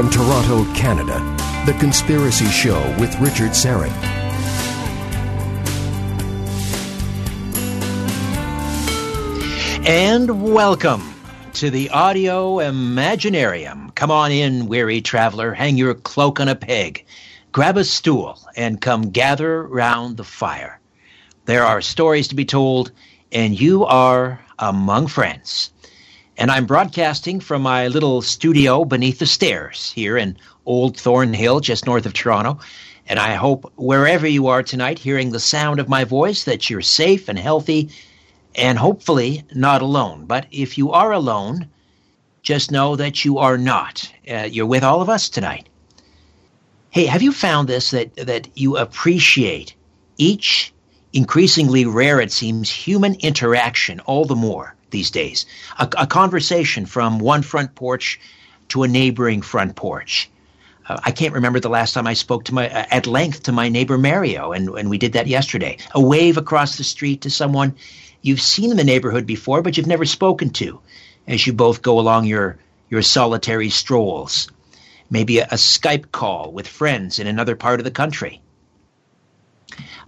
From Toronto, Canada, The Conspiracy Show with Richard Syrett. And welcome to the Audio Imaginarium. Come on in, weary traveler, hang your cloak on a peg, grab a stool, and come gather round the fire. There are stories to be told, and you are among friends. And I'm broadcasting from my little studio beneath the stairs here in Old Thornhill, just north of Toronto. And I hope wherever you are tonight, hearing the sound of my voice, that you're safe and healthy and hopefully not alone. But if you are alone, just know that you are not. Uh, you're with all of us tonight. Hey, have you found this that that you appreciate each increasingly rare it seems human interaction all the more these days? A, a conversation from one front porch to a neighboring front porch. Uh, I can't remember the last time I spoke to my uh, at length to my neighbor Mario, and, and we did that yesterday. A wave across the street to someone you've seen in the neighborhood before, but you've never spoken to as you both go along your, your solitary strolls. Maybe a, a Skype call with friends in another part of the country.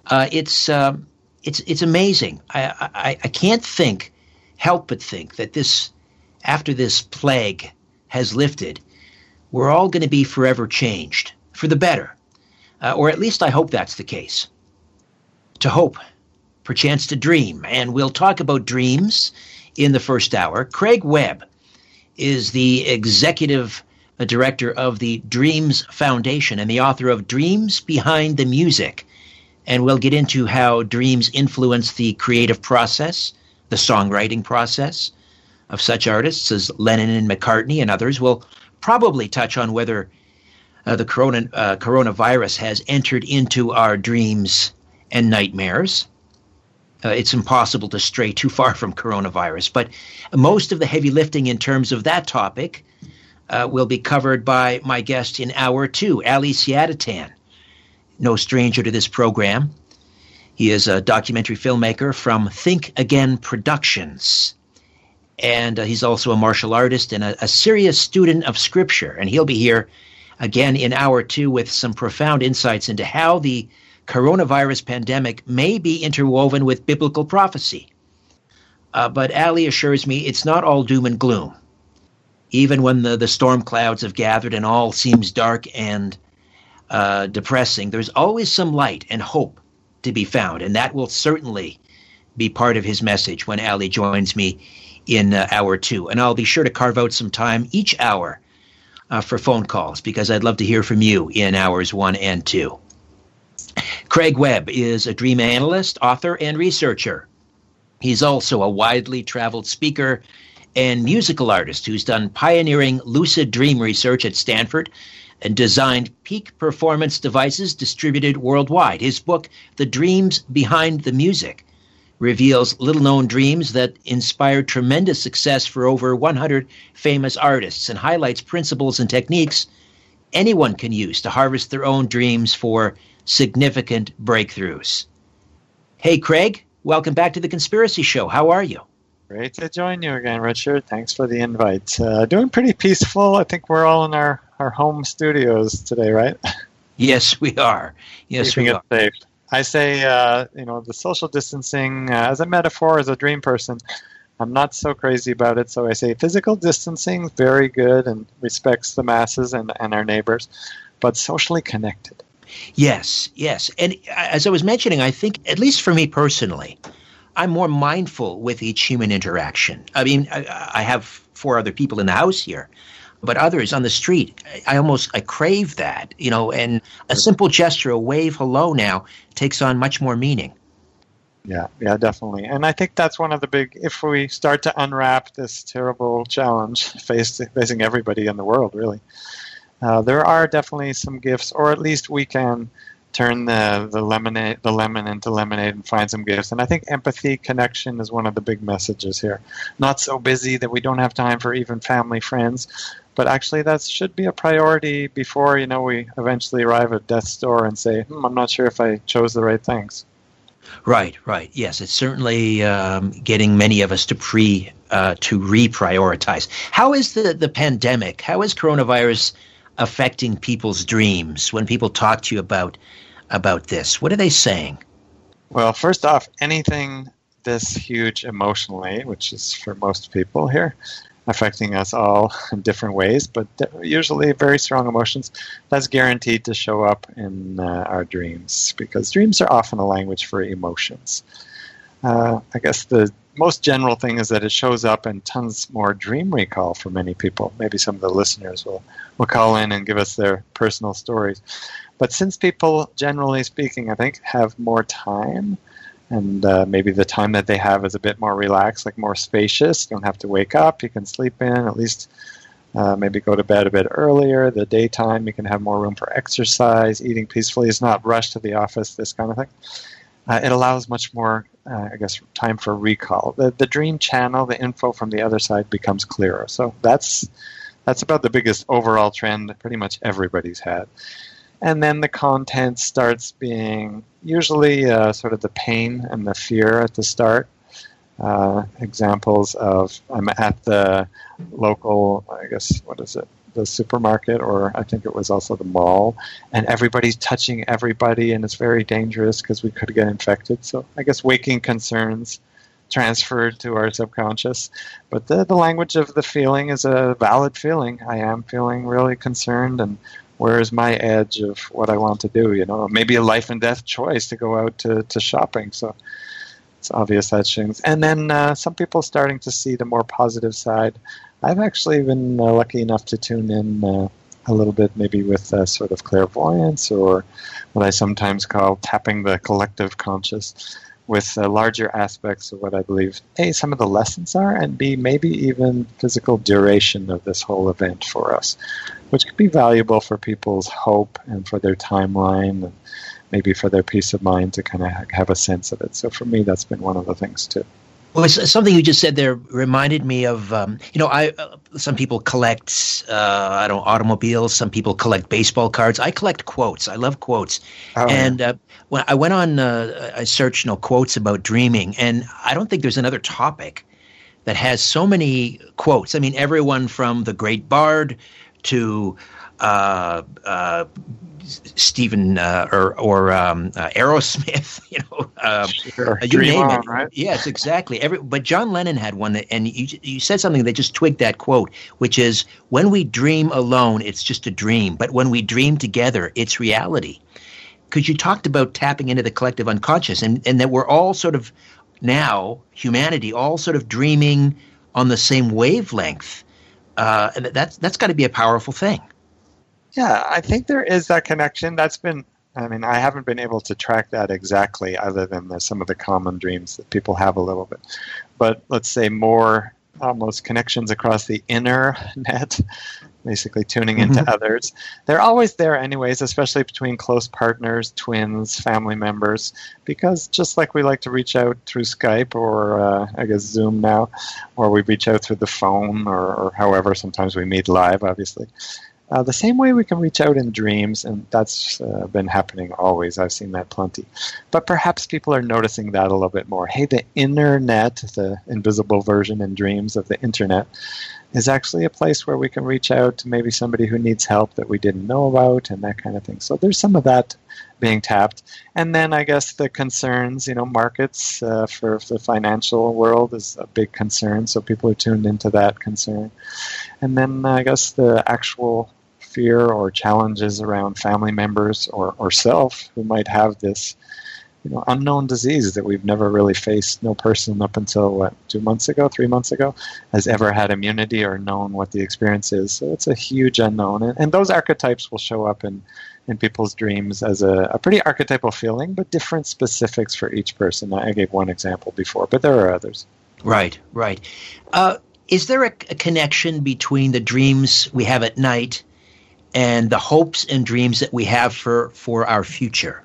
Uh, it's, uh, it's, it's amazing. I, I, I can't think, help but think that this, after this plague has lifted, we're all going to be forever changed for the better. Uh, or at least I hope that's the case. To hope perchance to dream. And we'll talk about dreams in the first hour. Craig Webb is the executive director of the Dreams Foundation and the author of Dreams Behind the Music. And we'll get into how dreams influence the creative process, the songwriting process of such artists as Lennon and McCartney and others. We'll probably touch on whether uh, the corona, uh, coronavirus has entered into our dreams and nightmares uh, it's impossible to stray too far from coronavirus. But most of the heavy lifting in terms of that topic uh, will be covered by my guest in hour two, Ali Siadatan. No stranger to this program. He is a documentary filmmaker from Think Again Productions. And uh, he's also a martial artist and a, a serious student of scripture. And he'll be here again in hour two with some profound insights into how the coronavirus pandemic may be interwoven with biblical prophecy. Uh, but Ali assures me it's not all doom and gloom. Even when the, the storm clouds have gathered and all seems dark and uh, depressing, there's always some light and hope to be found. And that will certainly be part of his message when Ali joins me in uh, hour two. And I'll be sure to carve out some time each hour uh, for phone calls because I'd love to hear from you in hours one and two. Craig Webb is a dream analyst, author, and researcher. He's also a widely traveled speaker and musical artist who's done pioneering lucid dream research at Stanford and designed peak performance devices distributed worldwide. His book, The Dreams Behind the Music, reveals little known dreams that inspired tremendous success for over 100 famous artists and highlights principles and techniques anyone can use to harvest their own dreams for significant breakthroughs. Hey, Craig, welcome back to the Conspiracy Show. How are you? Great to join you again, Richard. Thanks for the invite. Uh, doing pretty peaceful. I think we're all in our, our home studios today, right? Yes, we are. Yes, Keeping we are. Safe. I say, uh, you know, the social distancing uh, as a metaphor, as a dream person, I'm not so crazy about it. So I say physical distancing, very good and respects the masses and, and our neighbors, but socially connected. Yes, yes. And as I was mentioning, I think, at least for me personally, I'm more mindful with each human interaction. I mean, I, I have four other people in the house here, but others on the street, I almost I crave that, you know. And a simple gesture, a wave, hello, now takes on much more meaning. Yeah, yeah, definitely. And I think that's one of the big. If we start to unwrap this terrible challenge faced, facing everybody in the world, really, uh, there are definitely some gifts, or at least we can turn the, the lemonade the lemon into lemonade and find some gifts. And I think empathy, connection is one of the big messages here. Not so busy that we don't have time for even family, friends, but actually that should be a priority before you know we eventually arrive at death's door and say, hmm, "I'm not sure if I chose the right things." Right, right. Yes, it's certainly um, getting many of us to pre uh, to reprioritize. How is the the pandemic? How is coronavirus affecting people's dreams when people talk to you about about this? What are they saying? Well, first off, anything this huge emotionally, which is for most people here, affecting us all in different ways, but usually very strong emotions, that's guaranteed to show up in uh, our dreams because dreams are often a language for emotions. Uh, I guess the most general thing is that it shows up in tons more dream recall for many people. Maybe some of the listeners will, will call in and give us their personal stories. But since people, generally speaking, I think, have more time, and uh, maybe the time that they have is a bit more relaxed, like more spacious. You don't have to wake up. You can sleep in, at least uh, maybe go to bed a bit earlier. The daytime, you can have more room for exercise. Eating peacefully is not rushed to the office, this kind of thing. Uh, it allows much more, uh, I guess, time for recall. The, the dream channel, the info from the other side becomes clearer. So that's that's about the biggest overall trend that pretty much everybody's had and then the content starts being usually uh, sort of the pain and the fear at the start. Uh, examples of I'm at the local, I guess, what is it, the supermarket, or I think it was also the mall, and everybody's touching everybody, and it's very dangerous because we could get infected. So I guess waking concerns transferred to our subconscious. But the, the language of the feeling is a valid feeling. I am feeling really concerned and where is my edge of what I want to do? You know, maybe a life and death choice to go out to, to shopping. So it's obvious that things. And then uh, some people starting to see the more positive side. I've actually been uh, lucky enough to tune in uh, a little bit, maybe with sort of clairvoyance or what I sometimes call tapping the collective conscious with uh, larger aspects of what I believe A, some of the lessons are, and B, maybe even physical duration of this whole event for us which could be valuable for people's hope and for their timeline and maybe for their peace of mind to kind of have a sense of it. So for me, that's been one of the things too. Well, something you just said there reminded me of, um, you know, I uh, some people collect, uh, I don't automobiles. Some people collect baseball cards. I collect quotes. I love quotes. Oh, and uh, when I went on, uh, I searched, you know, quotes about dreaming, and I don't think there's another topic that has so many quotes. I mean, everyone from the great bard to Stephen uh, or or um, uh, Aerosmith, you know, um, sure. you Dream name on, it. Right? Yes, exactly. Every but John Lennon had one, that, and you you said something that just twigged that quote, which is, "When we dream alone, it's just a dream, but when we dream together, it's reality." Because you talked about tapping into the collective unconscious, and and that we're all sort of now humanity all sort of dreaming on the same wavelength uh, and that's that's got to be a powerful thing. Yeah, I think there is that connection. That's been, I mean, I haven't been able to track that exactly, other than the, some of the common dreams that people have a little bit. But let's say more almost connections across the inner net basically tuning into mm-hmm. others. They're always there, anyways, especially between close partners, twins, family members, because just like we like to reach out through Skype or uh, I guess Zoom now, or we reach out through the phone or, or however, sometimes we meet live, obviously. Uh, the same way we can reach out in dreams, and that's uh, been happening always. I've seen that plenty. But perhaps people are noticing that a little bit more. Hey, the internet, the invisible version in dreams of the internet, is actually a place where we can reach out to maybe somebody who needs help that we didn't know about and that kind of thing. So there's some of that being tapped. And then I guess the concerns, you know, markets uh, for the financial world is a big concern. So people are tuned into that concern. And then I guess the actual fear or challenges around family members or, or self who might have this you know unknown disease that we've never really faced. No person up until what two months ago, three months ago, has ever had immunity or known what the experience is. So it's a huge unknown, and, and those archetypes will show up in in people's dreams as a, a, pretty archetypal feeling, but different specifics for each person. I gave one example before, but there are others. Right, right. Uh, is there a, a connection between the dreams we have at night and the hopes and dreams that we have for for our future?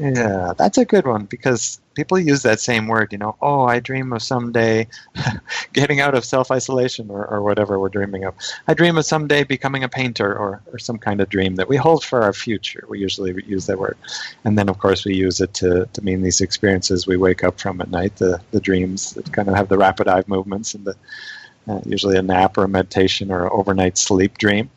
Yeah, that's a good one because people use that same word, you know, oh, I dream of someday getting out of self isolation or, or whatever we're dreaming of. I dream of someday becoming a painter or, or some kind of dream that we hold for our future. We usually use that word. And then, of course, we use it to, to mean these experiences we wake up from at night, the, the dreams that kind of have the rapid eye movements and the, uh, usually a nap or a meditation or an overnight sleep dream.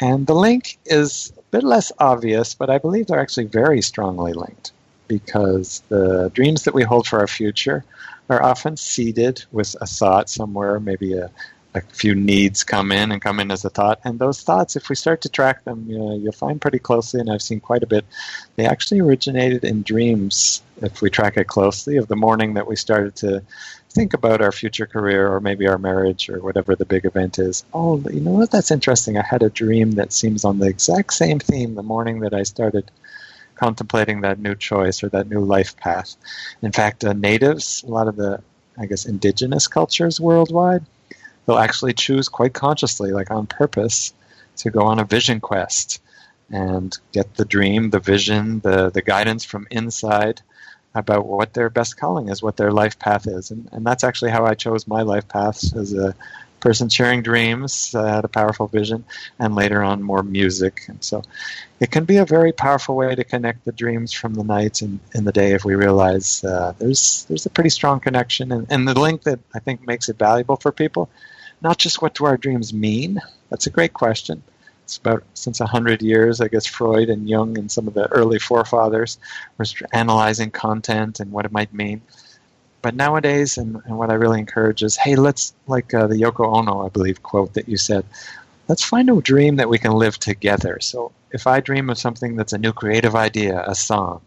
And the link is a bit less obvious, but I believe they're actually very strongly linked because the dreams that we hold for our future are often seeded with a thought somewhere, maybe a, a few needs come in and come in as a thought. And those thoughts, if we start to track them, you you'll find pretty closely, and I've seen quite a bit, they actually originated in dreams, if we track it closely, of the morning that we started to think about our future career or maybe our marriage or whatever the big event is. Oh, you know what? That's interesting. I had a dream that seems on the exact same theme the morning that I started contemplating that new choice or that new life path. In fact, uh, natives, a lot of the, I guess, indigenous cultures worldwide, they'll actually choose quite consciously, like on purpose, to go on a vision quest and get the dream, the vision, the, the guidance from inside about what their best calling is, what their life path is. And, and that's actually how I chose my life path as a person sharing dreams, uh, had a powerful vision, and later on more music. And so it can be a very powerful way to connect the dreams from the night and in the day if we realize uh, there's there's a pretty strong connection. And, and the link that I think makes it valuable for people, not just what do our dreams mean? That's a great question. It's about since 100 years, I guess Freud and Jung and some of the early forefathers were analyzing content and what it might mean but nowadays, and, and, what I really encourage is, hey, let's like uh, the Yoko Ono, I believe, quote that you said. Let's find a dream that we can live together. So if I dream of something that's a new creative idea, a song,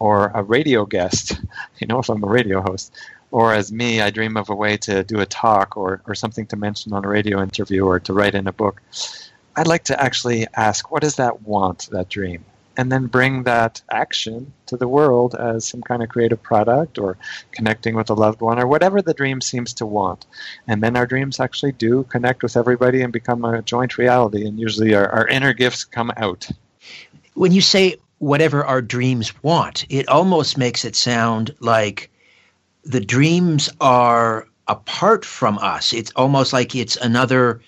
or a radio guest, you know, if I'm a radio host, or as me, I dream of a way to do a talk or, or something to mention on a radio interview or to write in a book. I'd like to actually ask, what does that want, that dream? and then bring that action to the world as some kind of creative product or connecting with a loved one or whatever the dream seems to want. And then our dreams actually do connect with everybody and become a joint reality, and usually our, our inner gifts come out. When you say whatever our dreams want, it almost makes it sound like the dreams are apart from us. It's almost like it's another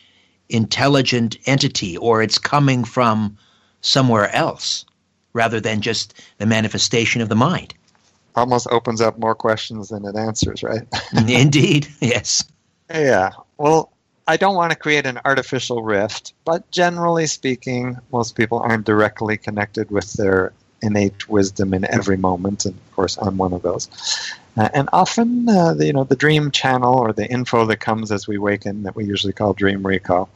intelligent entity or it's coming from somewhere else rather than just the manifestation of the mind. Almost opens up more questions than it answers, right? Indeed, yes. Yeah. Well, I don't want to create an artificial rift, but generally speaking, most people aren't directly connected with their innate wisdom in every moment, and of course, I'm one of those. Uh, and often, uh, the, you know, the dream channel or the info that comes as we waken, that we usually call dream recall,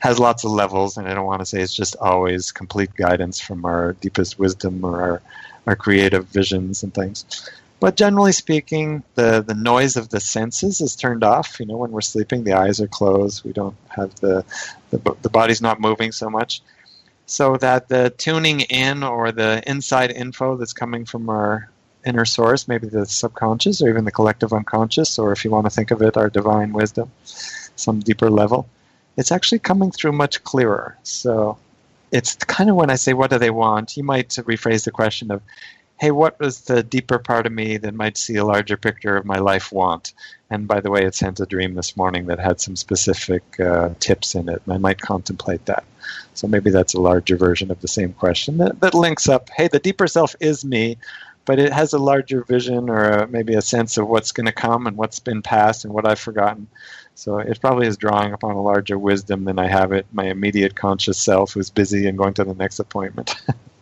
has lots of levels, and I don't want to say it's just always complete guidance from our deepest wisdom or our, our creative visions and things. But generally speaking, the, the noise of the senses is turned off. You know, when we're sleeping, the eyes are closed. We don't have the, the, the body's not moving so much. So that the tuning in or the inside info that's coming from our inner source, maybe the subconscious or even the collective unconscious, or if you want to think of it, our divine wisdom, some deeper level, it's actually coming through much clearer. So it's kind of when I say, what do they want? You might rephrase the question of, hey, what was the deeper part of me that might see a larger picture of my life want? And by the way, it sent a dream this morning that had some specific uh, tips in it, and I might contemplate that. So maybe that's a larger version of the same question that, that links up, hey, the deeper self is me, but it has a larger vision or a, maybe a sense of what's going to come and what's been past and what I've forgotten. So it probably is drawing upon a larger wisdom than I have it, my immediate conscious self who's busy and going to the next appointment.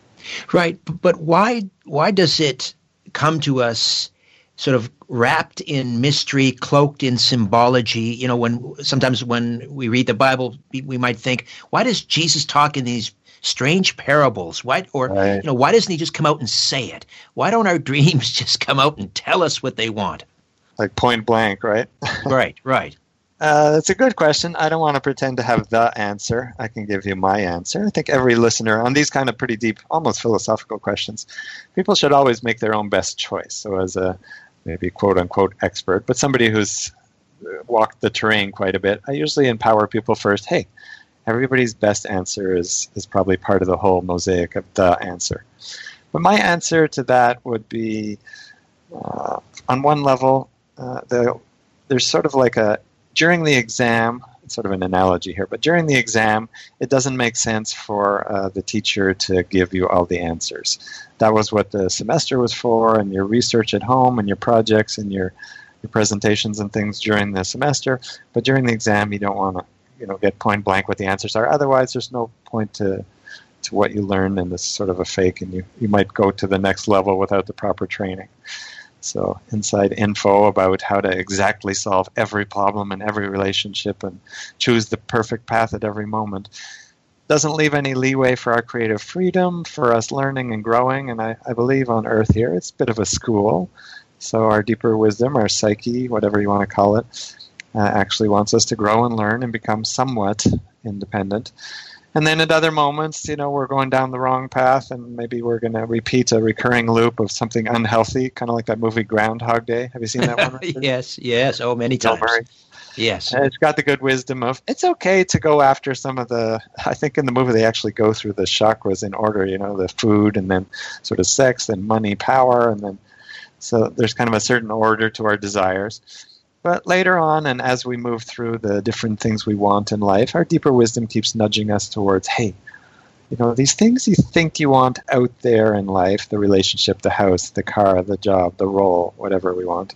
right. But why why does it come to us sort of wrapped in mystery, cloaked in symbology? You know, when sometimes when we read the Bible, we might think, why does Jesus talk in these strange parables? Why or right. you know, why doesn't he just come out and say it? Why don't our dreams just come out and tell us what they want? Like point blank, right? right, right. Uh, it's a good question. I don't want to pretend to have the answer. I can give you my answer. I think every listener on these kind of pretty deep, almost philosophical questions, people should always make their own best choice. So, as a maybe quote unquote expert, but somebody who's walked the terrain quite a bit, I usually empower people first. Hey, everybody's best answer is is probably part of the whole mosaic of the answer. But my answer to that would be, uh, on one level, uh, the, there's sort of like a during the exam, it's sort of an analogy here, but during the exam, it doesn't make sense for uh, the teacher to give you all the answers. That was what the semester was for, and your research at home, and your projects, and your, your presentations and things during the semester. But during the exam, you don't want to you know get point blank what the answers are. Otherwise, there's no point to to what you learn in this sort of a fake, and you you might go to the next level without the proper training. So inside info about how to exactly solve every problem in every relationship and choose the perfect path at every moment doesn't leave any leeway for our creative freedom, for us learning and growing. And I, I believe on Earth here, it's a bit of a school. So our deeper wisdom, our psyche, whatever you want to call it, uh, actually wants us to grow and learn and become somewhat independent. And then at other moments, you know, we're going down the wrong path and maybe we're going to repeat a recurring loop of something unhealthy, kind of like that movie Groundhog Day. Have you seen that one? yes, yes. Oh, many times. Yes. And it's got the good wisdom of it's okay to go after some of the. I think in the movie they actually go through the chakras in order, you know, the food and then sort of sex, then money, power, and then. So there's kind of a certain order to our desires. But later on, and as we move through the different things we want in life, our deeper wisdom keeps nudging us towards, hey, you know, these things you think you want out there in life the relationship, the house, the car, the job, the role, whatever we want.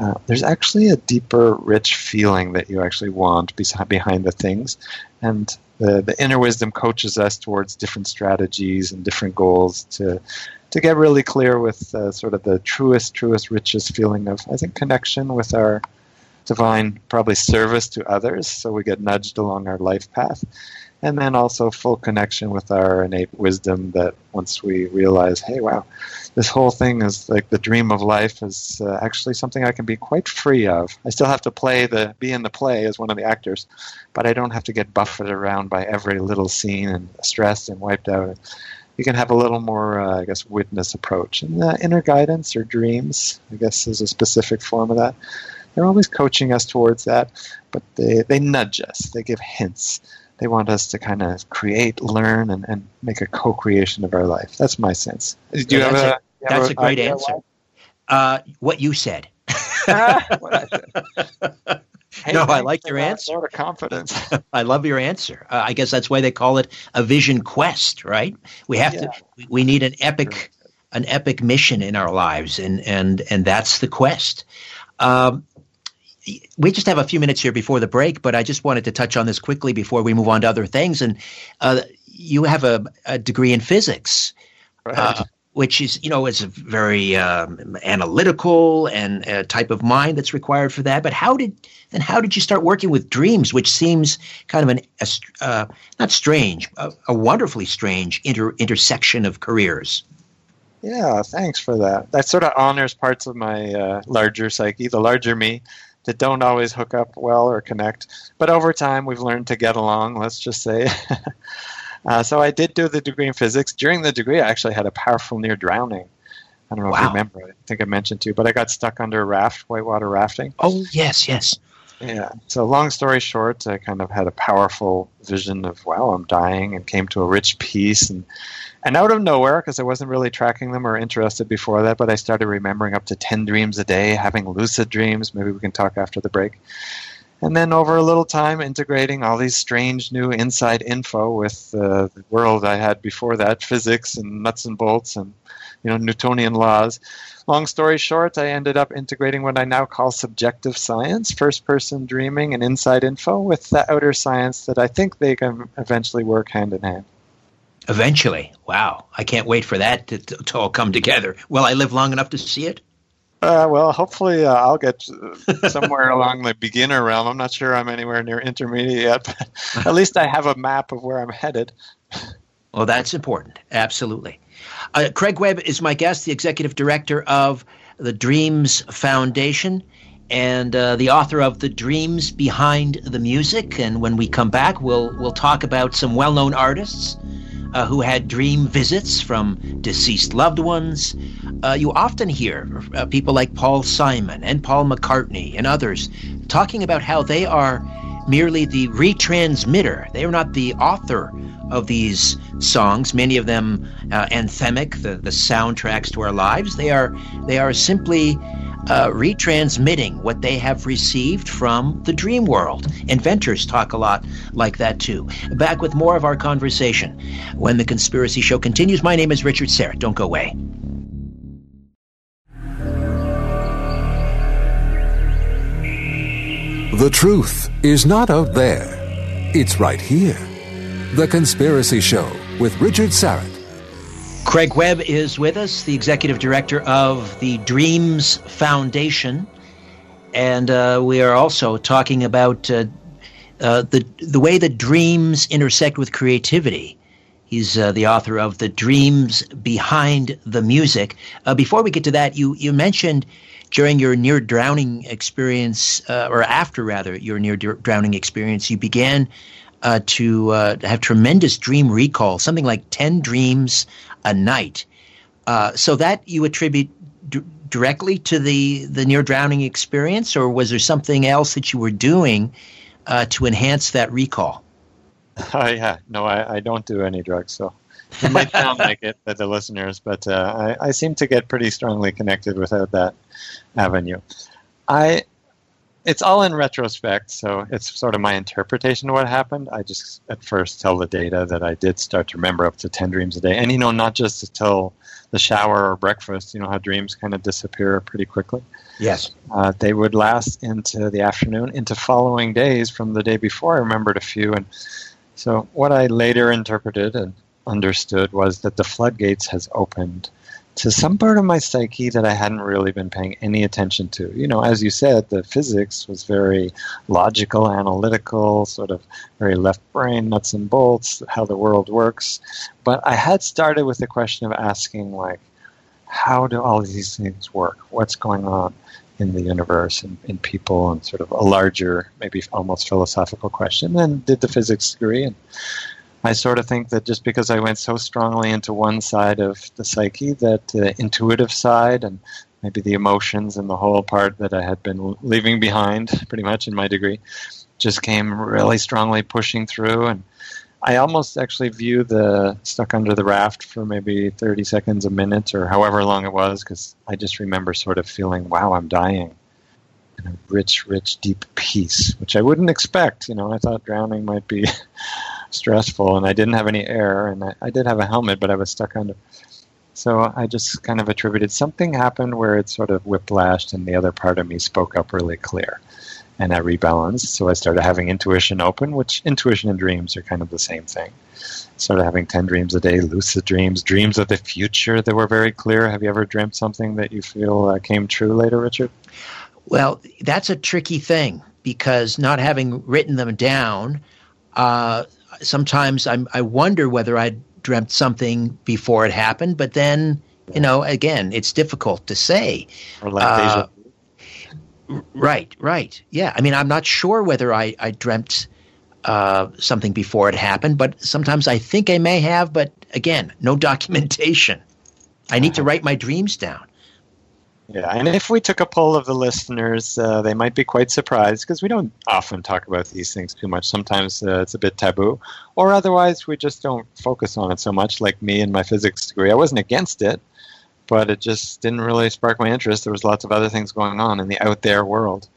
Uh, there's actually a deeper, rich feeling that you actually want behind the things. And the, the inner wisdom coaches us towards different strategies and different goals to to get really clear with uh, sort of the truest, truest, richest feeling of, I think, connection with our divine, probably service to others. So we get nudged along our life path. And then also full connection with our innate wisdom that once we realize, hey, wow, this whole thing is like the dream of life is uh, actually something I can be quite free of. I still have to play the, be in the play as one of the actors, but I don't have to get buffeted around by every little scene and stressed and wiped out you can have a little more, uh, I guess, witness approach. And uh, inner guidance or dreams, I guess, is a specific form of that. They're always coaching us towards that, but they, they nudge us, they give hints. They want us to kind of create, learn, and, and make a co creation of our life. That's my sense. Do you have a, that's a great answer. Uh, what you said. what I said. Hey, no, I like your answer. Sort of confidence. I love your answer. Uh, I guess that's why they call it a vision quest, right? We have yeah. to. We need an epic, an epic mission in our lives, and and and that's the quest. Um, we just have a few minutes here before the break, but I just wanted to touch on this quickly before we move on to other things. And uh, you have a, a, degree in physics. Right. Uh, which is you know is a very um, analytical and a type of mind that's required for that. But how did then how did you start working with dreams, which seems kind of an a, uh, not strange, a, a, wonderfully strange inter, intersection of careers? Yeah, thanks for that. That sort of honors parts of my uh, larger psyche, the larger me, that don't always hook up well or connect. But over time, we've learned to get along. Let's just say. Uh, so I did do the degree in physics. During the degree, I actually had a powerful near drowning. I don't know wow. if you remember. I think I mentioned to you, but I got stuck under a raft, whitewater rafting. Oh yes, yes. Yeah. So long story short, I kind of had a powerful vision of wow, I'm dying, and came to a rich peace, and and out of nowhere, because I wasn't really tracking them or interested before that, but I started remembering up to ten dreams a day, having lucid dreams. Maybe we can talk after the break and then over a little time integrating all these strange new inside info with uh, the world I had before that, physics and nuts and bolts and you know Newtonian laws. Long story short, I ended up integrating what I now call subjective science, first person dreaming and inside info with the outer science that I think they can eventually work hand in hand. Eventually. Wow. I can't wait for that to, to, to all come together. Will I live long enough to see it? Uh, well, hopefully uh, I'll get somewhere along the beginner realm. I'm not sure I'm anywhere near intermediate yet, but at least I have a map of where I'm headed. Well, that's important. Absolutely. Uh, Craig Webb is my guest, the executive director of the Dreams Foundation and uh, the author of The Dreams Behind the Music. And when we come back, we'll, we'll talk about some well known artists uh, who had dream visits from deceased loved ones. Uh, you often hear uh, people like Paul Simon and Paul McCartney and others talking about how they are merely the retransmitter. They are not the author of these songs, many of them uh, anthemic, the, the soundtracks to our lives. They are, they are simply uh, retransmitting what they have received from the dream world. Inventors talk a lot like that too. Back with more of our conversation when the Conspiracy Show continues. My name is Richard Syrett. Don't go away. The truth is not out there It's right here. The Conspiracy Show with Richard Syrett. Craig Webb is with us, the executive director of the Dreams Foundation. And uh, we are also talking about uh, uh, the, the way that dreams intersect with creativity. He's uh, the author of The Dreams Behind the Music. Uh, before we get to that, you, you mentioned during your near drowning experience, uh, or after rather your near drowning experience, you began uh, to uh, have tremendous dream recall, something like 10 dreams a night. Uh, so that you attribute d- directly to the, the near drowning experience, or was there something else that you were doing uh, to enhance that recall? Oh yeah, no, I, I don't do any drugs, so it might sound like it to the listeners, but uh, I, I seem to get pretty strongly connected without that avenue. I, it's all in retrospect, so it's sort of my interpretation of what happened. I just at first tell the data that I did start to remember up to ten dreams a day, and you know, not just until the shower or breakfast. You know how dreams kind of disappear pretty quickly. Yes. Uh, they would last into the afternoon, into following days from the day before. I remembered a few, and so, what I later interpreted and understood was that the floodgates has opened to some part of my psyche that I hadn't really been paying any attention to. You know, as you said, the physics was very logical, analytical, sort of very left brain, nuts and bolts, how the world works. But I had started with the question of asking, like, how do all these things work? What's going on? in the universe and in people and sort of a larger, maybe almost philosophical question. Then did the physics degree, and I sort of think that just because I went so strongly into one side of the psyche, that intuitive side and maybe the emotions and the whole part that I had been leaving behind, pretty much in my degree, just came really strongly pushing through and. I almost actually view the stuck under the raft for maybe 30 seconds, a minute, or however long it was, because I just remember sort of feeling, wow, I'm dying. And a rich, rich, deep peace, which I wouldn't expect. You know, I thought drowning might be stressful, and I didn't have any air, and I, I did have a helmet, but I was stuck under. So I just kind of attributed something happened where it sort of whiplashed, and the other part of me spoke up really clear and I rebalanced. So I started having intuition open, which intuition and dreams are kind of the same thing. Started having 10 dreams a day, lucid dreams, dreams of the future that were very clear. Have you ever dreamt something that you feel uh, came true later, Richard? Well, that's a tricky thing because not having written them down, uh, sometimes I'm, I wonder whether I dreamt something before it happened, but then, you know, again, it's difficult to say. Uh, Right, right. Yeah. I mean, I'm not sure whether I, I dreamt uh, something before it happened, but sometimes I think I may have, but again, no documentation. I need to uh-huh. write my dreams down. Yeah, and if we took a poll of the listeners, uh, they might be quite surprised because we don't often talk about these things too much. Sometimes uh, it's a bit taboo, or otherwise we just don't focus on it so much. Like me and my physics degree, I wasn't against it, but it just didn't really spark my interest. There was lots of other things going on in the out there world.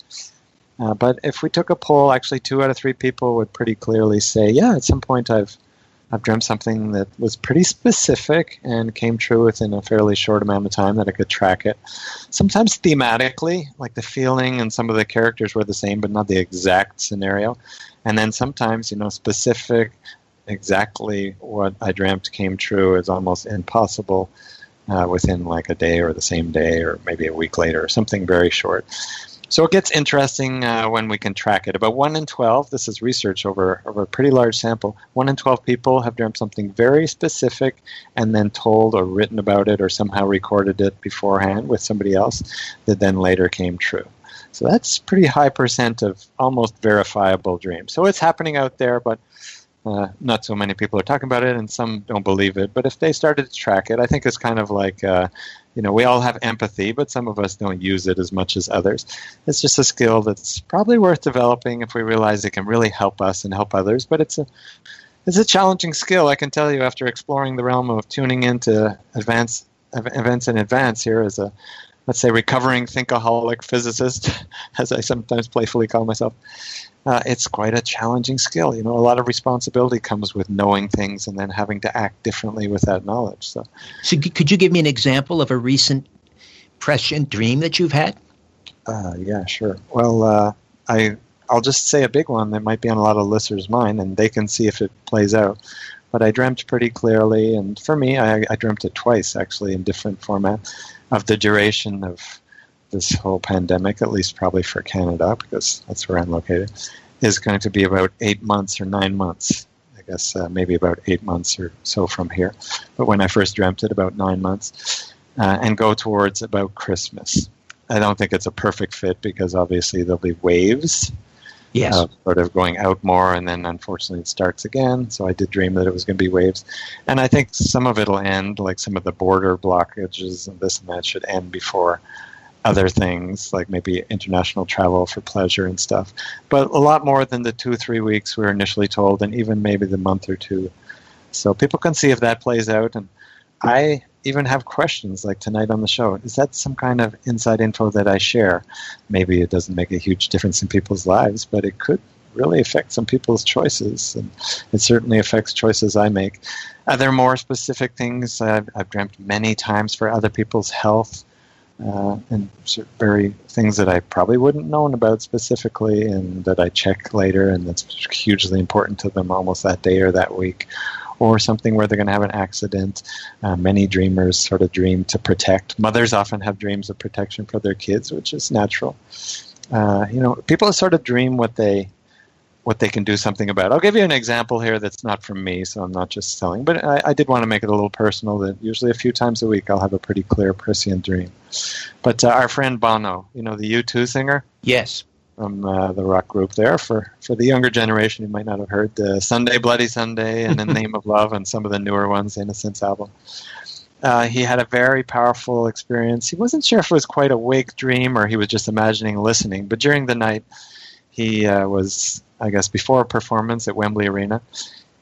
Uh, but if we took a poll, actually two out of three people would pretty clearly say, yeah, at some point I've I've dreamt something that was pretty specific and came true within a fairly short amount of time that I could track it. Sometimes thematically, like the feeling and some of the characters were the same, but not the exact scenario. And then sometimes, you know, specific, exactly what I dreamt came true is almost impossible uh, within like a day or the same day or maybe a week later or something very short. So it gets interesting uh, when we can track it. About 1 in 12, this is research over, over a pretty large sample, 1 in 12 people have dreamt something very specific and then told or written about it or somehow recorded it beforehand with somebody else that then later came true. So that's pretty high percent of almost verifiable dreams. So it's happening out there, but uh, not so many people are talking about it, and some don't believe it. But if they started to track it, I think it's kind of like, uh, you know, we all have empathy, but some of us don't use it as much as others. It's just a skill that's probably worth developing if we realize it can really help us and help others. But it's a it's a challenging skill, I can tell you, after exploring the realm of tuning into advanced events in advance here as a let's say recovering thinkaholic physicist, as I sometimes playfully call myself uh, it's quite a challenging skill. You know, a lot of responsibility comes with knowing things and then having to act differently with that knowledge. So, so could you give me an example of a recent prescient dream that you've had? Uh, yeah, sure. Well, uh, I I'll just say a big one that might be on a lot of listeners' mind, and they can see if it plays out. But I dreamt pretty clearly, and for me, I, I dreamt it twice actually in different format of the duration of this whole pandemic, at least probably for Canada, because that's where I'm located, is going to be about eight months or nine months. I guess uh, maybe about eight months or so from here. But when I first dreamt it, about nine months, uh, and go towards about Christmas. I don't think it's a perfect fit because obviously there'll be waves. Yes. Uh, sort of going out more, and then unfortunately it starts again. So I did dream that it was going to be waves, and I think some of it'll end, like some of the border blockages and this and that should end before other things, like maybe international travel for pleasure and stuff. But a lot more than the two three weeks we were initially told, and even maybe the month or two. So people can see if that plays out, and I even have questions like tonight on the show. Is that some kind of inside info that I share? Maybe it doesn't make a huge difference in people's lives, but it could really affect some people's choices, and it certainly affects choices I make. Are there more specific things I've, I've dreamt many times for other people's health? Uh, and very things that I probably wouldn't known about specifically, and that I check later, and that's hugely important to them almost that day or that week or something where they're going to have an accident. Uh, many dreamers sort of dream to protect. Mothers often have dreams of protection for their kids, which is natural. Uh, you know, people sort of dream what they what they can do something about. I'll give you an example here that's not from me, so I'm not just telling, but I, I did want to make it a little personal. That usually a few times a week I'll have a pretty clear prescient dream. But uh, our friend Bono, you know, the U2 singer. Yes from uh, the rock group there. For, for the younger generation, you might not have heard uh, Sunday, Bloody Sunday, and In the Name of Love, and some of the newer ones, the Innocence album. Uh, he had a very powerful experience. He wasn't sure if it was quite a wake dream or he was just imagining listening, but during the night, he uh, was, I guess, before a performance at Wembley Arena,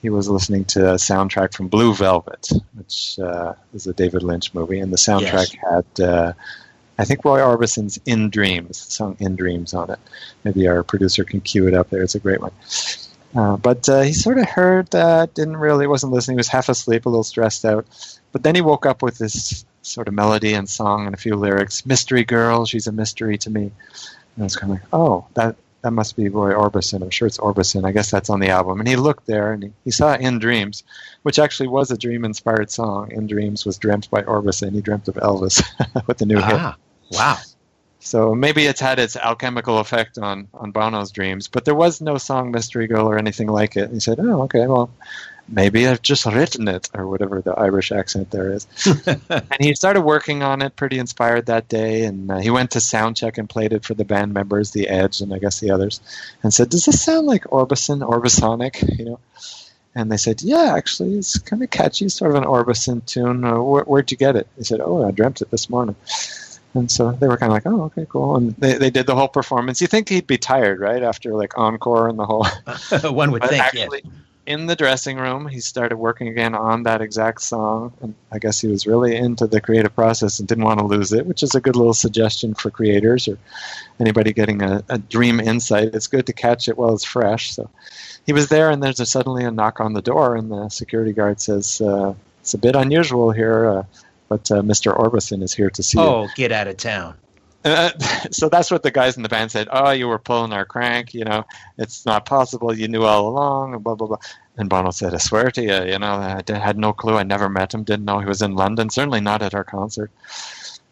he was listening to a soundtrack from Blue Velvet, which uh, is a David Lynch movie, and the soundtrack yes. had uh, I think Roy Orbison's "In Dreams" song "In Dreams" on it. Maybe our producer can cue it up there. It's a great one. Uh, but uh, he sort of heard that, didn't really, wasn't listening. He was half asleep, a little stressed out. But then he woke up with this sort of melody and song and a few lyrics. Mystery girl, she's a mystery to me. And I was kind of like, oh, that that must be Roy Orbison. I'm sure it's Orbison. I guess that's on the album. And he looked there and he, he saw In Dreams, which actually was a dream inspired song. In Dreams was dreamt by Orbison. He dreamt of Elvis with the new ah, hit. Wow. So maybe it's had its alchemical effect on, on Bono's dreams, but there was no song Mystery Girl or anything like it. And he said, oh, okay, well, maybe I've just written it, or whatever the Irish accent there is. and he started working on it, pretty inspired that day. And uh, he went to soundcheck and played it for the band members, The Edge, and I guess the others, and said, "Does this sound like Orbison, Orbisonic?" You know. And they said, "Yeah, actually, it's kind of catchy, sort of an Orbison tune. Uh, where, would you get it?" He said, "Oh, I dreamt it this morning." And so they were kind of like, "Oh, okay, cool." And they, they did the whole performance. You think he'd be tired, right, after like encore and the whole. One would think, actually, yes in the dressing room, he started working again on that exact song. And I guess he was really into the creative process and didn't want to lose it, which is a good little suggestion for creators or anybody getting a, a dream insight. It's good to catch it while it's fresh. So he was there, and there's a, suddenly a knock on the door, and the security guard says, uh, It's a bit unusual here, uh, but uh, Mr. Orbison is here to see oh, you. Oh, get out of town. Uh, so that's what the guys in the band said. Oh, you were pulling our crank. You know, it's not possible. You knew all along. And blah blah blah. And Bono said, "I swear to you, you know, I had no clue. I never met him. Didn't know he was in London. Certainly not at our concert."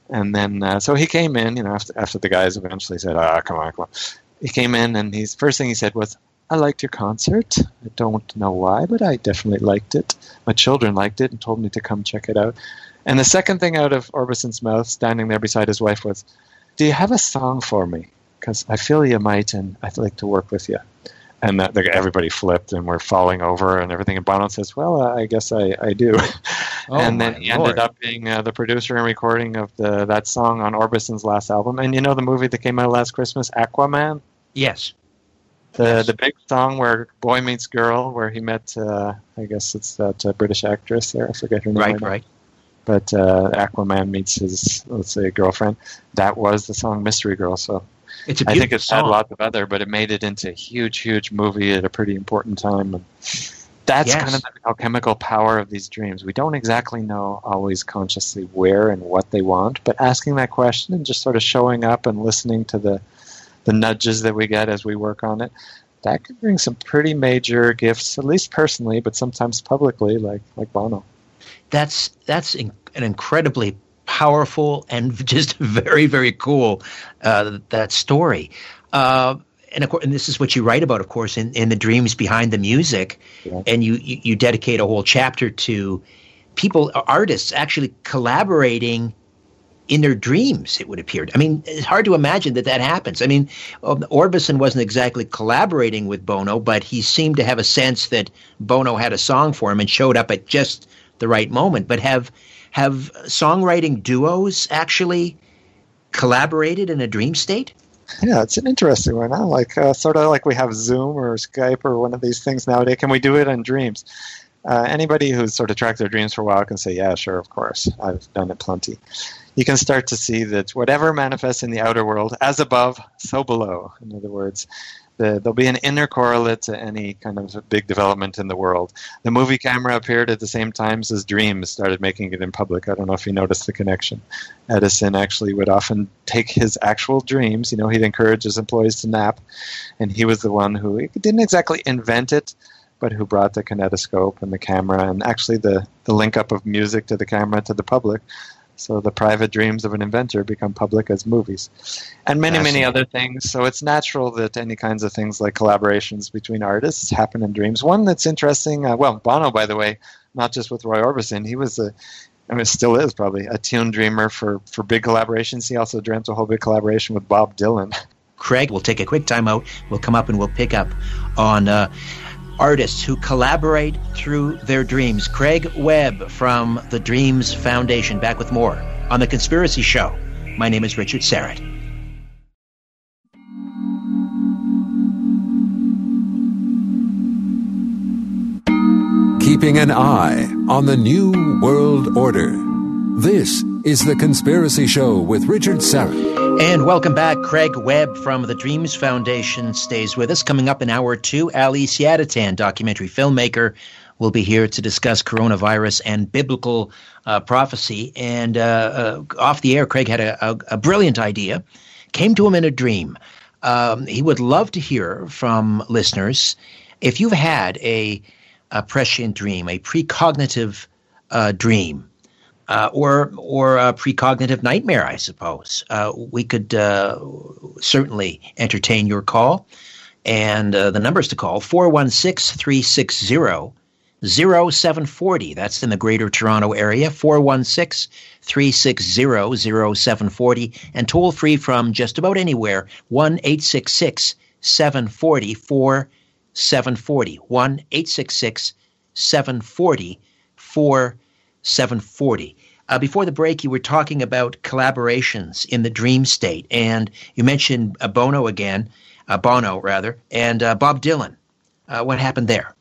And then, uh, so he came in. You know, after after the guys eventually said, "Ah, oh, come on, come on," he came in, and his first thing he said was, "I liked your concert. I don't know why, but I definitely liked it. My children liked it and told me to come check it out." And the second thing out of Orbison's mouth, standing there beside his wife, was, do you have a song for me? Because I feel you might, and I'd like to work with you. And that, everybody flipped, and we're falling over, and everything. And Bono says, "Well, uh, I guess I, I do." Oh, and then he Lord. ended up being uh, the producer and recording of the that song on Orbison's last album. And you know the movie that came out last Christmas, Aquaman. Yes. The yes. the big song where boy meets girl, where he met, uh, I guess it's that uh, British actress there. I forget her name. Right, right but uh, Aquaman meets his let's say girlfriend. That was the song Mystery Girl. So it's I think it's song. had lots of other, but it made it into a huge, huge movie at a pretty important time. And that's yes. kind of the alchemical power of these dreams. We don't exactly know always consciously where and what they want, but asking that question and just sort of showing up and listening to the the nudges that we get as we work on it, that could bring some pretty major gifts, at least personally, but sometimes publicly, like like Bono. That's that's in, an incredibly powerful and just very very cool uh, that story. Uh, and of course, and this is what you write about, of course, in, in the dreams behind the music, yeah. and you, you you dedicate a whole chapter to people, artists, actually collaborating in their dreams. It would appear. I mean, it's hard to imagine that that happens. I mean, um, Orbison wasn't exactly collaborating with Bono, but he seemed to have a sense that Bono had a song for him and showed up at just the right moment. But have have songwriting duos actually collaborated in a dream state? Yeah, it's an interesting one. Huh? Like uh, sort of like we have Zoom or Skype or one of these things nowadays. Can we do it in dreams? Uh, anybody who's sort of tracked their dreams for a while can say, "Yeah, sure, of course, I've done it plenty." You can start to see that whatever manifests in the outer world, as above, so below. In other words, the, there'll be an inner correlate to any kind of big development in the world. The movie camera appeared at the same times as dreams started making it in public. I don't know if you noticed the connection. Edison actually would often take his actual dreams. You know, he'd encourage his employees to nap, and he was the one who didn't exactly invent it, but who brought the kinetoscope and the camera and actually the, the link up of music to the camera to the public so the private dreams of an inventor become public as movies, and many, many other things. So it's natural that any kinds of things like collaborations between artists happen in dreams. One that's interesting, uh, well, Bono, by the way, not just with Roy Orbison, he was a I mean, still is probably a tune dreamer for, for big collaborations. He also dreamt a whole big collaboration with Bob Dylan. Craig, we'll take a quick time out. We'll come up and we'll pick up on uh, artists who collaborate through their dreams. Craig Webb from the Dreams Foundation. Back with more on The Conspiracy Show. My name is Richard Syrett. Keeping an eye on the New World Order. This is The Conspiracy Show with Richard Syrett. And welcome back. Craig Webb from the Dreams Foundation stays with us. Coming up in hour two, Ali Siadatan, documentary filmmaker, will be here to discuss coronavirus and biblical uh, prophecy. And uh, uh, off the air, Craig had a, a, a, brilliant idea, came to him in a dream. Um, he would love to hear from listeners if you've had a, a prescient dream, a precognitive uh, dream uh, or or a precognitive nightmare, I suppose. Uh, we could uh, certainly entertain your call. And uh, the numbers to call 416 360 0740. That's in the greater Toronto area, 416 360 0740. And toll free from just about anywhere, 1 866 740 4740. 1 866 740 740. Uh, before the break, you were talking about collaborations in the dream state, and you mentioned uh, Bono again, uh, Bono rather, and uh, Bob Dylan. Uh, what happened there?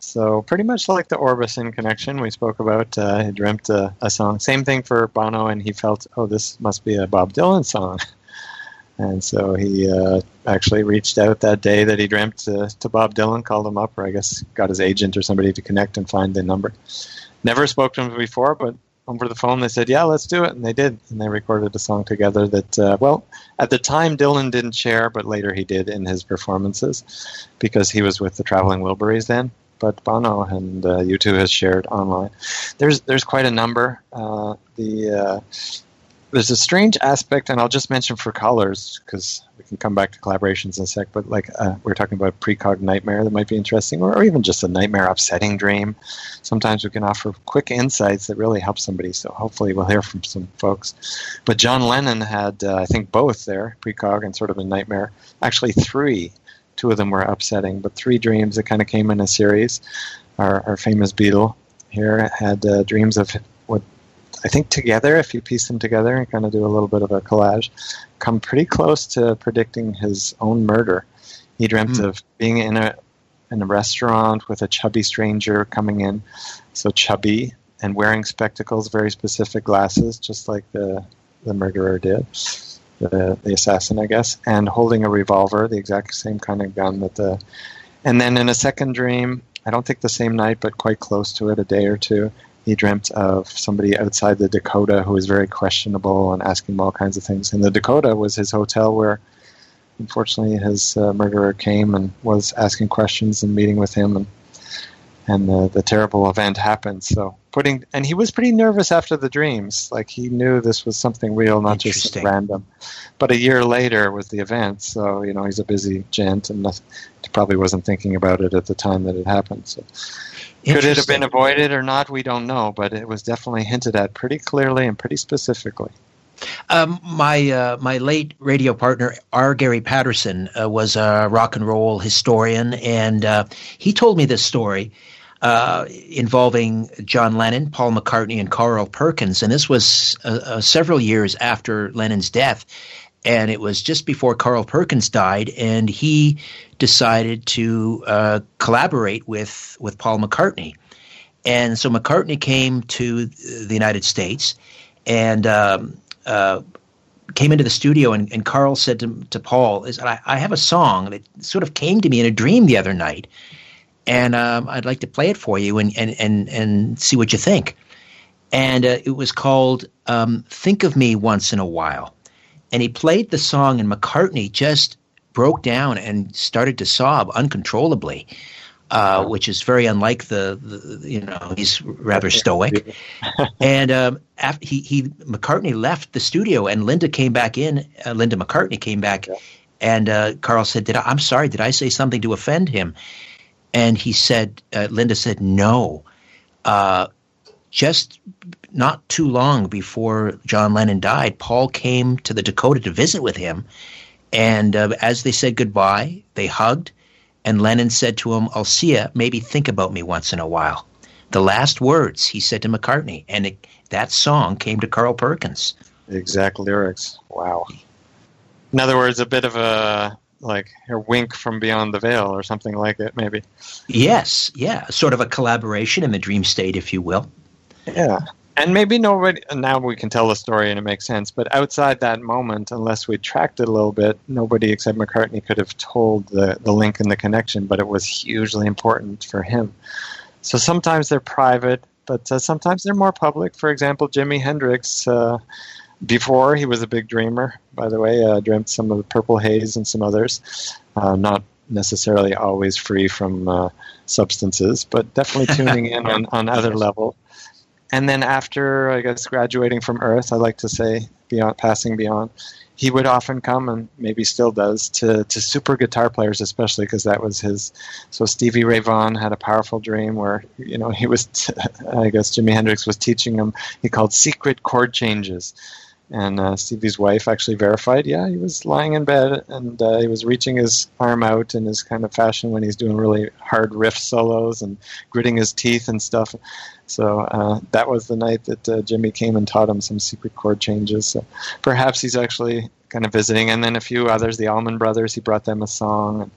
So pretty much like the Orbison connection we spoke about, uh, he dreamt a, song. Same thing for Bono, and he felt, oh, this must be a Bob Dylan song. And so he uh, actually reached out that day that he dreamt to, to Bob Dylan, called him up, or I guess got his agent or somebody to connect and find the number. Never spoke to him before, but over the phone they said, "Yeah, let's do it," and they did, and they recorded a song together. That uh, well, at the time Dylan didn't share, but later he did in his performances because he was with the Traveling Wilburys then. But Bono and uh, U2 has shared online. There's there's quite a number. Uh, the uh, there's a strange aspect, and I'll just mention for callers because we can come back to collaborations in a sec. But like uh, we're talking about precog nightmare that might be interesting, or, or, even just a nightmare upsetting dream. Sometimes we can offer quick insights that really help somebody. So hopefully we'll hear from some folks. But John Lennon had, uh, I think, both there, precog and sort of a nightmare. Actually, three. Two of them were upsetting, but three dreams that kind of came in a series. Our, our famous Beatle here had uh, dreams of what I think together, if you piece them together and kind of do a little bit of a collage, come pretty close to predicting his own murder. He dreamt mm. of being in a in a restaurant with a chubby stranger coming in, so chubby and wearing spectacles, very specific glasses, just like the the murderer did, the the assassin, I guess, and holding a revolver, the exact same kind of gun that the. And then in a second dream, I don't think the same night, but quite close to it, a day or two, he dreamt of somebody outside the Dakota who was very questionable and asking him all kinds of things. And the Dakota was his hotel where unfortunately, his uh, murderer came and was asking questions and meeting with him, and and the, the terrible event happened. So putting and he was pretty nervous after the dreams. Like he knew this was something real, not just random. But a year later was the event, so you know he's a busy gent and nothing, probably wasn't thinking about it at the time that it happened. So could it have been avoided or not? We don't know, but it was definitely hinted at pretty clearly and pretty specifically. Um, my uh, my late radio partner R. Gary Patterson uh, was a rock and roll historian, and uh, he told me this story uh, involving John Lennon, Paul McCartney, and Carl Perkins, and this was uh, uh, several years after Lennon's death, and it was just before Carl Perkins died, and he decided to collaborate with with Paul McCartney, and so McCartney came to the United States, and um, uh, came into the studio and, and Carl said to, to Paul, "Is I, I have a song that sort of came to me in a dream the other night, and um, I'd like to play it for you and and and, and see what you think." And uh, it was called um, "Think of Me Once in a While," and he played the song, and McCartney just broke down and started to sob uncontrollably uh, which is very unlike the, the, you know he's rather stoic. and um, after he, he McCartney left the studio and Linda came back in. Uh, Linda McCartney came back, yeah. and uh, Carl said, "Did I, I'm sorry? Did I say something to offend him?" And he said, uh, Linda said, "No." Just not too long before John Lennon died, Paul came to the Dakota to visit with him. And uh, as they said goodbye, they hugged and Lennon said to him, I'll see you. Maybe think about me once in a while. The last words he said to McCartney. And it, that song came to Carl Perkins. Exact lyrics. Wow. In other words, a bit of a like a wink from beyond the veil or something like it, maybe. Yes, yeah. Sort of a collaboration in the dream state, if you will. Yeah. And maybe nobody now we can tell the story and it makes sense but outside that moment unless we tracked it a little bit nobody except mccartney could have told the, the link and the connection but it was hugely important for him. So sometimes they're private but uh, sometimes they're more public. For example jimi hendrix uh, before he was a big dreamer by the way uh, dreamt some of the purple haze and some others. Uh, not necessarily always free from uh, substances but definitely tuning in on, on other levels and then after I guess graduating from Earth, I like to say beyond passing beyond, he would often come and maybe still does to to super guitar players, especially because that was his. So Stevie Ray Vaughan had a powerful dream where you know he was, t- I guess Jimi Hendrix was teaching him. He called secret chord changes. And uh, Stevie's wife actually verified, yeah, he was lying in bed and uh, he was reaching his arm out in his kind of fashion when he's doing really hard riff solos and gritting his teeth and stuff. So uh, that was the night that uh, Jimi came and taught him some secret chord changes. So perhaps he's actually kind of visiting. And then a few others, the Allman Brothers, he brought them a song.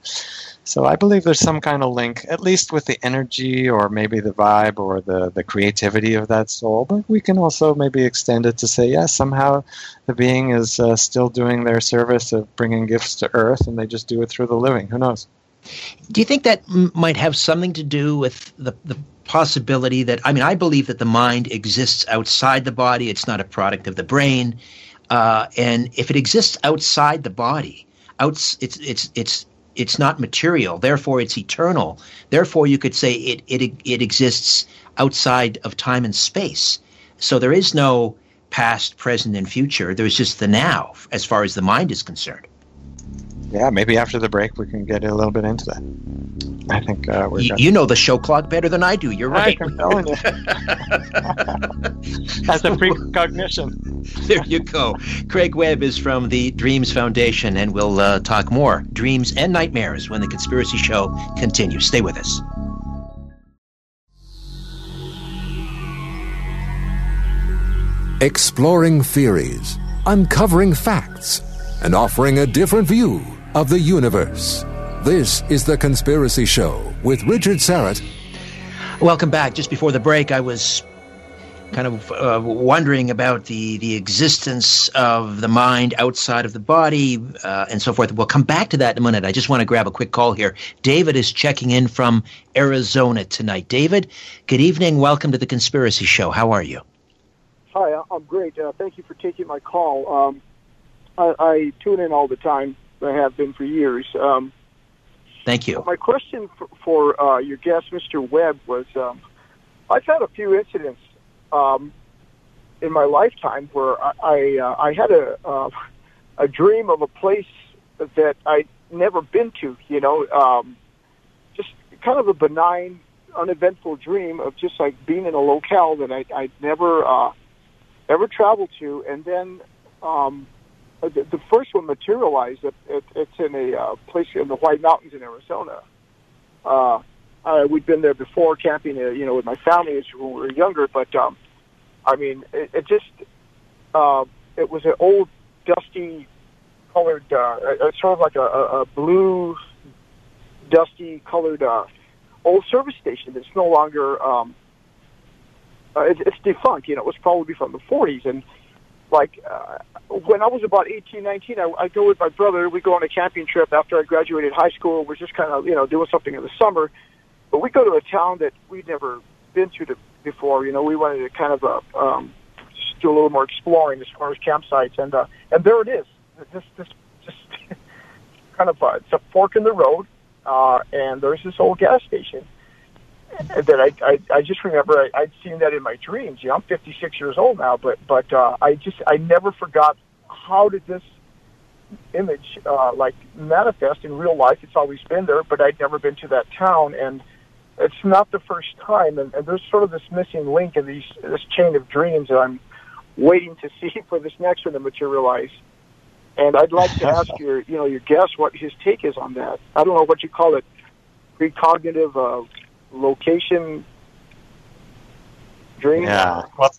So I believe there's some kind of link, at least with the energy or maybe the vibe or the, the creativity of that soul. But we can also maybe extend it to say, yes, yeah, somehow the being is uh, still doing their service of bringing gifts to Earth, and they just do it through the living. Who knows? Do you think that m- might have something to do with the, the possibility that I mean I believe that the mind exists outside the body. It's not a product of the brain, uh, and if it exists outside the body, outs it's it's it's it's not material. Therefore, it's eternal. Therefore, you could say it it it exists outside of time and space. So there is no past, present, and future. There's just the now, as far as the mind is concerned yeah, maybe after the break we can get a little bit into that. I think uh, we're. You, you know the show clock better than I do. You're right. I'm telling you. As a precognition. There you go. Craig Webb is from the Dreams Foundation, and we'll uh, talk more dreams and nightmares when the Conspiracy Show continues. Stay with us. Exploring theories, uncovering facts, and offering a different view of the universe. This is The Conspiracy Show with Richard Syrett. Welcome back. Just before the break, I was kind of uh, wondering about the, the existence of the mind outside of the body uh, and so forth. We'll come back to that in a minute. I just want to grab a quick call here. David is checking in from Arizona tonight. David, good evening. Welcome to The Conspiracy Show. How are you? Hi, I'm great. Uh, thank you for taking my call. Um, I, I tune in all the time I have been for years. Um, Thank you. My question for, for uh, your guest, Mr. Webb, was um, I've had a few incidents um, in my lifetime where I I, uh, I had a uh, a dream of a place that I'd never been to. You know, um, just kind of a benign, uneventful dream of just like being in a locale that I, I'd never uh, ever traveled to, and then um, the, the first one materialized. It, it, it's in a uh, place in the White Mountains in Arizona. Uh, uh, we'd been there before camping, uh, you know, with my family when we were younger. But um, I mean, it, it just uh, it was an old, dusty, colored, uh, sort of like a, a, a blue, dusty colored uh, old service station that's no longer. Um, uh, it, it's defunct. You know, it was probably from the 40s, and like uh, when I was about 18, 19, I, I go with my brother. We go on a camping trip after I graduated high school. We're just kind of you know doing something in the summer, but we go to a town that we'd never been to, to before. You know, we wanted to kind of uh, um, just do a little more exploring as far as campsites, and uh, and there it is. This this just kind of uh, it's a fork in the road, uh, and there's this old gas station that I, I I just remember I, I'd seen that in my dreams. You know, I'm 56 years old now, but but uh, I just I never forgot how did this image uh, like manifest in real life. It's always been there, but I'd never been to that town, and it's not the first time. And, and there's sort of this missing link in these this chain of dreams that I'm waiting to see for this next one to materialize. And I'd like to ask your you know your guest what his take is on that. I don't know what you call it, precognitive. Uh, location dream? Yeah. Well,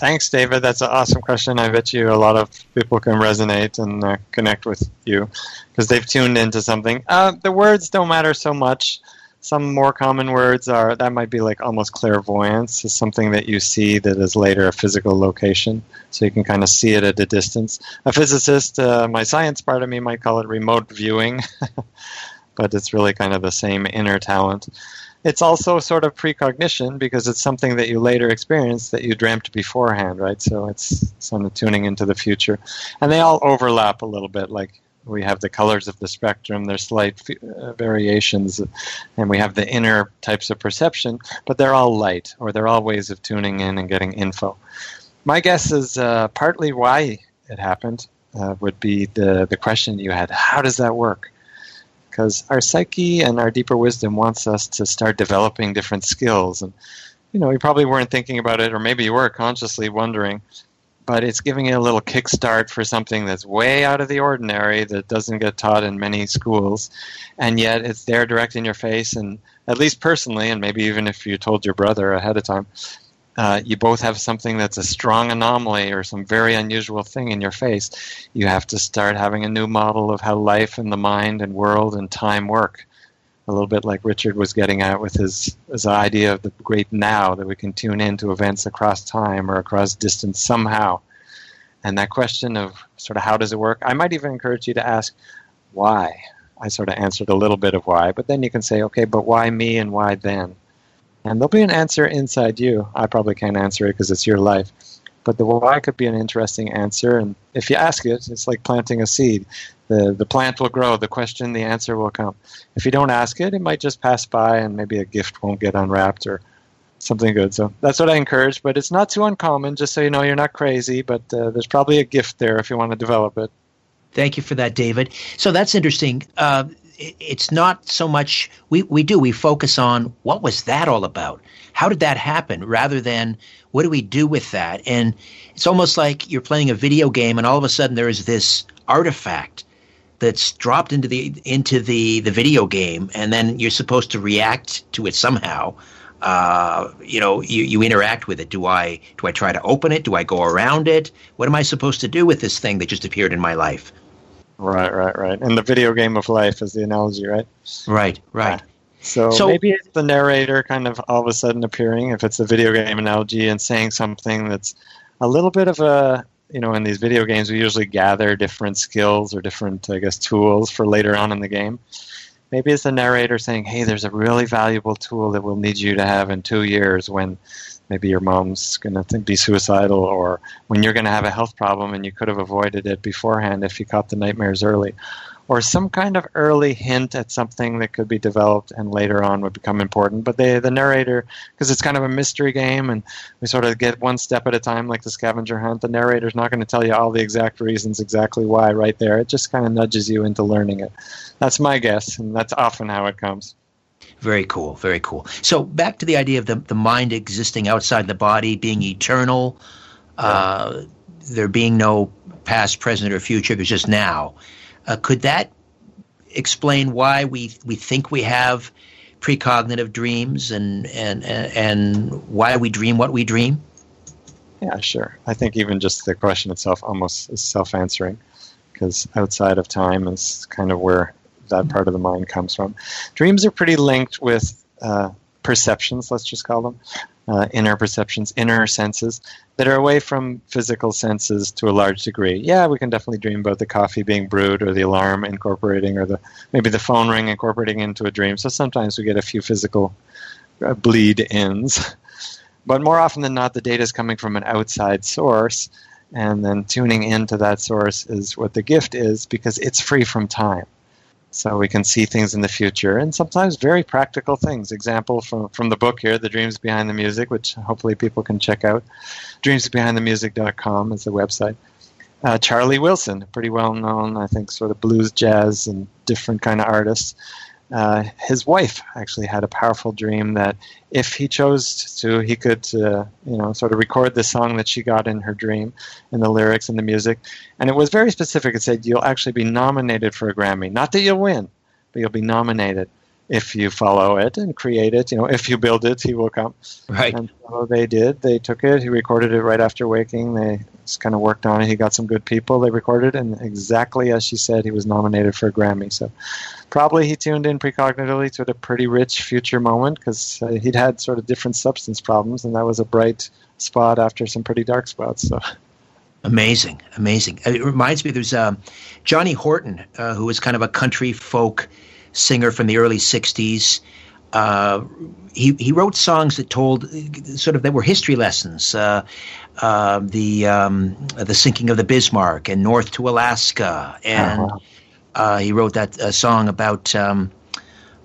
thanks, David. That's an awesome question. I bet you a lot of people can resonate and uh, connect with you because they've tuned into something. Uh, the words don't matter so much. Some more common words are that might be like almost clairvoyance, is something that you see that is later a physical location, so you can kind of see it at a distance. A physicist, uh, my science part of me might call it remote viewing, but it's really kind of the same inner talent it's also sort of precognition because it's something that you later experience that you dreamt beforehand, right? So it's sort of tuning into the future. And they all overlap a little bit. Like we have the colors of the spectrum, there's slight uh, variations, and we have the inner types of perception, but they're all light or they're all ways of tuning in and getting info. My guess is uh, partly why it happened uh, would be the, the question you had how does that work? Because our psyche and our deeper wisdom wants us to start developing different skills. And you know you probably weren't thinking about it or maybe you were consciously wondering but it's giving you a little kickstart for something that's way out of the ordinary that doesn't get taught in many schools and yet it's there direct in your face and at least personally and maybe even if you told your brother ahead of time uh, you both have something that's a strong anomaly or some very unusual thing in your face, you have to start having a new model of how life and the mind and world and time work. A little bit like Richard was getting at with his, his idea of the great now, that we can tune into events across time or across distance somehow. And that question of sort of how does it work, I might even encourage you to ask why. I sort of answered a little bit of why, but then you can say, okay, but why me and why then? And there'll be an answer inside you. I probably can't answer it because it's your life. But the why could be an interesting answer. And if you ask it, it's like planting a seed. The, the plant will grow. The question, the answer will come. If you don't ask it, it might just pass by and maybe a gift won't get unwrapped or something good. So that's what I encourage. But it's not too uncommon, just so you know you're not crazy. But uh, there's probably a gift there if you want to develop it. Thank you for that, David. So that's interesting. Uh, it's not so much we, we do we focus on what was that all about? How did that happen? Rather than what do we do with that? And it's almost like you're playing a video game and all of a sudden there is this artifact that's dropped into the into the the video game. And then you're supposed to react to it somehow. Uh, you know you, you interact with it. Do i do i try to open it? Do i go around it? What am i supposed to do with this thing that just appeared in my life Right, right, right. And the video game of life is the analogy, right? Right, right. So, so, maybe it's the narrator kind of all of a sudden appearing, if it's a video game analogy, and saying something that's a little bit of a, you know, in these video games, we usually gather different skills or different, I guess, tools for later on in the game. Maybe it's the narrator saying, hey, there's a really valuable tool that we'll need you to have in two years when maybe your mom's going to be suicidal or when you're going to have a health problem and you could have avoided it beforehand if you caught the nightmares early or some kind of early hint at something that could be developed and later on would become important. But they, the narrator, because it's kind of a mystery game and we sort of get one step at a time, like the scavenger hunt, the narrator's not going to tell you all the exact reasons exactly why right there. It just kind of nudges you into learning it. That's my guess, and that's often how it comes. Very cool, very cool. So back to the idea of the, the mind existing outside the body, being eternal, uh, there being no past, present, or future. There's just now. Uh, could that explain why we we think we have precognitive dreams and and and why we dream what we dream? Yeah, sure. I think even just the question itself almost is self-answering because outside of time is kind of where that part of the mind comes from. Dreams are pretty linked with uh, perceptions, let's just call them, uh, inner perceptions, inner senses that are away from physical senses to a large degree. Yeah, we can definitely dream about the coffee being brewed or the alarm incorporating or the maybe the phone ring incorporating into a dream. So sometimes we get a few physical uh, bleed ins. But more often than not, the data is coming from an outside source, and then tuning into that source is what the gift is because it's free from time so we can see things in the future and sometimes very practical things. Example from, from the book here the dreams behind the music which hopefully people can check out. Dreamsbehindthemusic.com is the website. Uh, charlie wilson pretty well known i think sort of blues jazz and different kind of artists uh, his wife actually had a powerful dream that if he chose to, he could, uh, you know, sort of record the song that she got in her dream, and the lyrics and the music. And it was very specific. It said you'll actually be nominated for a Grammy. Not that you'll win, but you'll be nominated if you follow it and create it. You know, if you build it, he will come. Right. And so they did. They took it. He recorded it right after waking. They just kind of worked on it. He got some good people. They recorded, and exactly as she said, he was nominated for a Grammy. So probably he tuned in precognitively to a pretty rich future moment because uh, he'd had sort of different substance problems, and that was a bright spot after some pretty dark spots. So. Amazing, amazing. It reminds me, there's um, Johnny Horton, uh, who was kind of a country folk singer from the early '60s. Uh, he he wrote songs that told sort of that were history lessons. Uh, uh, the um, the sinking of the Bismarck and North to Alaska, and uh-huh. Uh, he wrote that uh, song about um,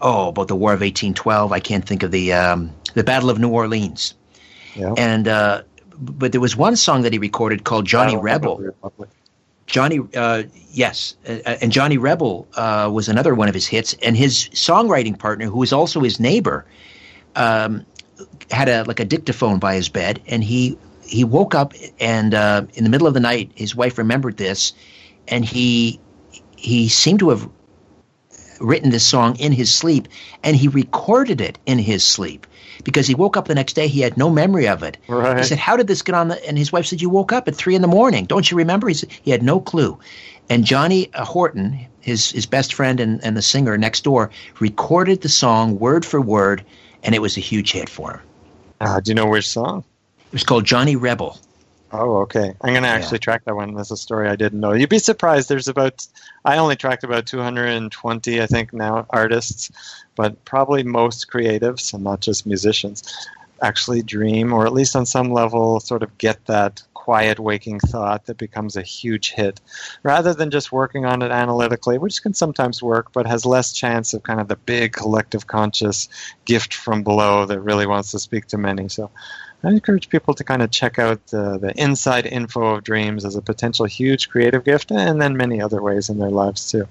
oh about the War of 1812. I can't think of the um, the Battle of New Orleans. Yeah. And uh, but there was one song that he recorded called Johnny Rebel. Johnny, uh, yes, uh, and Johnny Rebel uh, was another one of his hits. And his songwriting partner, who was also his neighbor, um, had a like a dictaphone by his bed, and he he woke up and in the middle of the night, his wife remembered this, and he he seemed to have written this song in his sleep and he recorded it in his sleep because he woke up the next day he had no memory of it right. he said how did this get on the and his wife said you woke up at three in the morning don't you remember he, said, he had no clue and johnny uh, horton his, his best friend and, and the singer next door recorded the song word for word and it was a huge hit for him uh, do you know which song it was called johnny rebel Oh, okay. I'm going to actually yeah. track that one. That's a story I didn't know. You'd be surprised. There's about, I only tracked about 220, I think, now artists, but probably most creatives and not just musicians actually dream, or at least on some level, sort of get that quiet waking thought that becomes a huge hit rather than just working on it analytically, which can sometimes work, but has less chance of kind of the big collective conscious gift from below that really wants to speak to many. So I encourage people to kind of check out the, the inside info of dreams as a potential huge creative gift, and then many other ways in their lives too.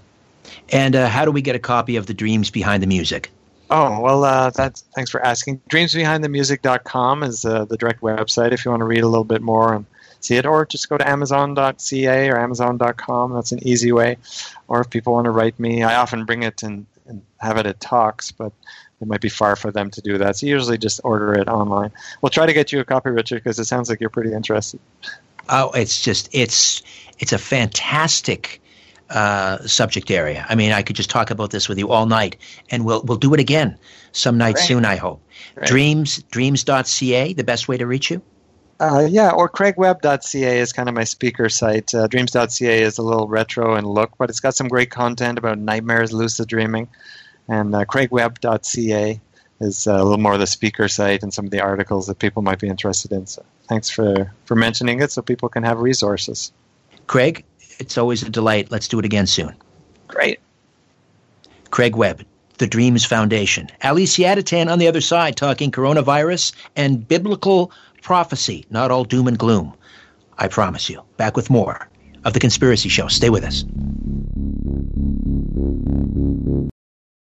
And uh, how do we get a copy of the Dreams Behind the Music? Oh, well, uh, that's, thanks for asking. DreamsBehindTheMusic.com is uh, the direct website if you want to read a little bit more and see it, or just go to Amazon.ca or Amazon.com. That's an easy way. Or if people want to write me, I often bring it and, and have it at talks, but it might be far for them to do that. So usually just order it online. We'll try to get you a copy, Richard, because it sounds like you're pretty interested. Oh, it's just it's it's a fantastic uh, subject area. I mean, I could just talk about this with you all night, and we'll we'll do it again some night Great. soon. I hope. Great. Dreams dreams.ca, the best way to reach you. Uh, yeah, or craigwebb.ca is kind of my speaker site. Uh, dreams.ca is a little retro and look, but it's got some great content about nightmares, lucid dreaming. And uh, craigwebb.ca is uh, a little more of the speaker site and some of the articles that people might be interested in. So thanks for, for mentioning it so people can have resources. Craig, it's always a delight. Let's do it again soon. Great. Craig Webb, the Dreams Foundation. Ali Siadatan on the other side talking coronavirus and biblical prophecy, not all doom and gloom. I promise you. Back with more of The Conspiracy Show. Stay with us.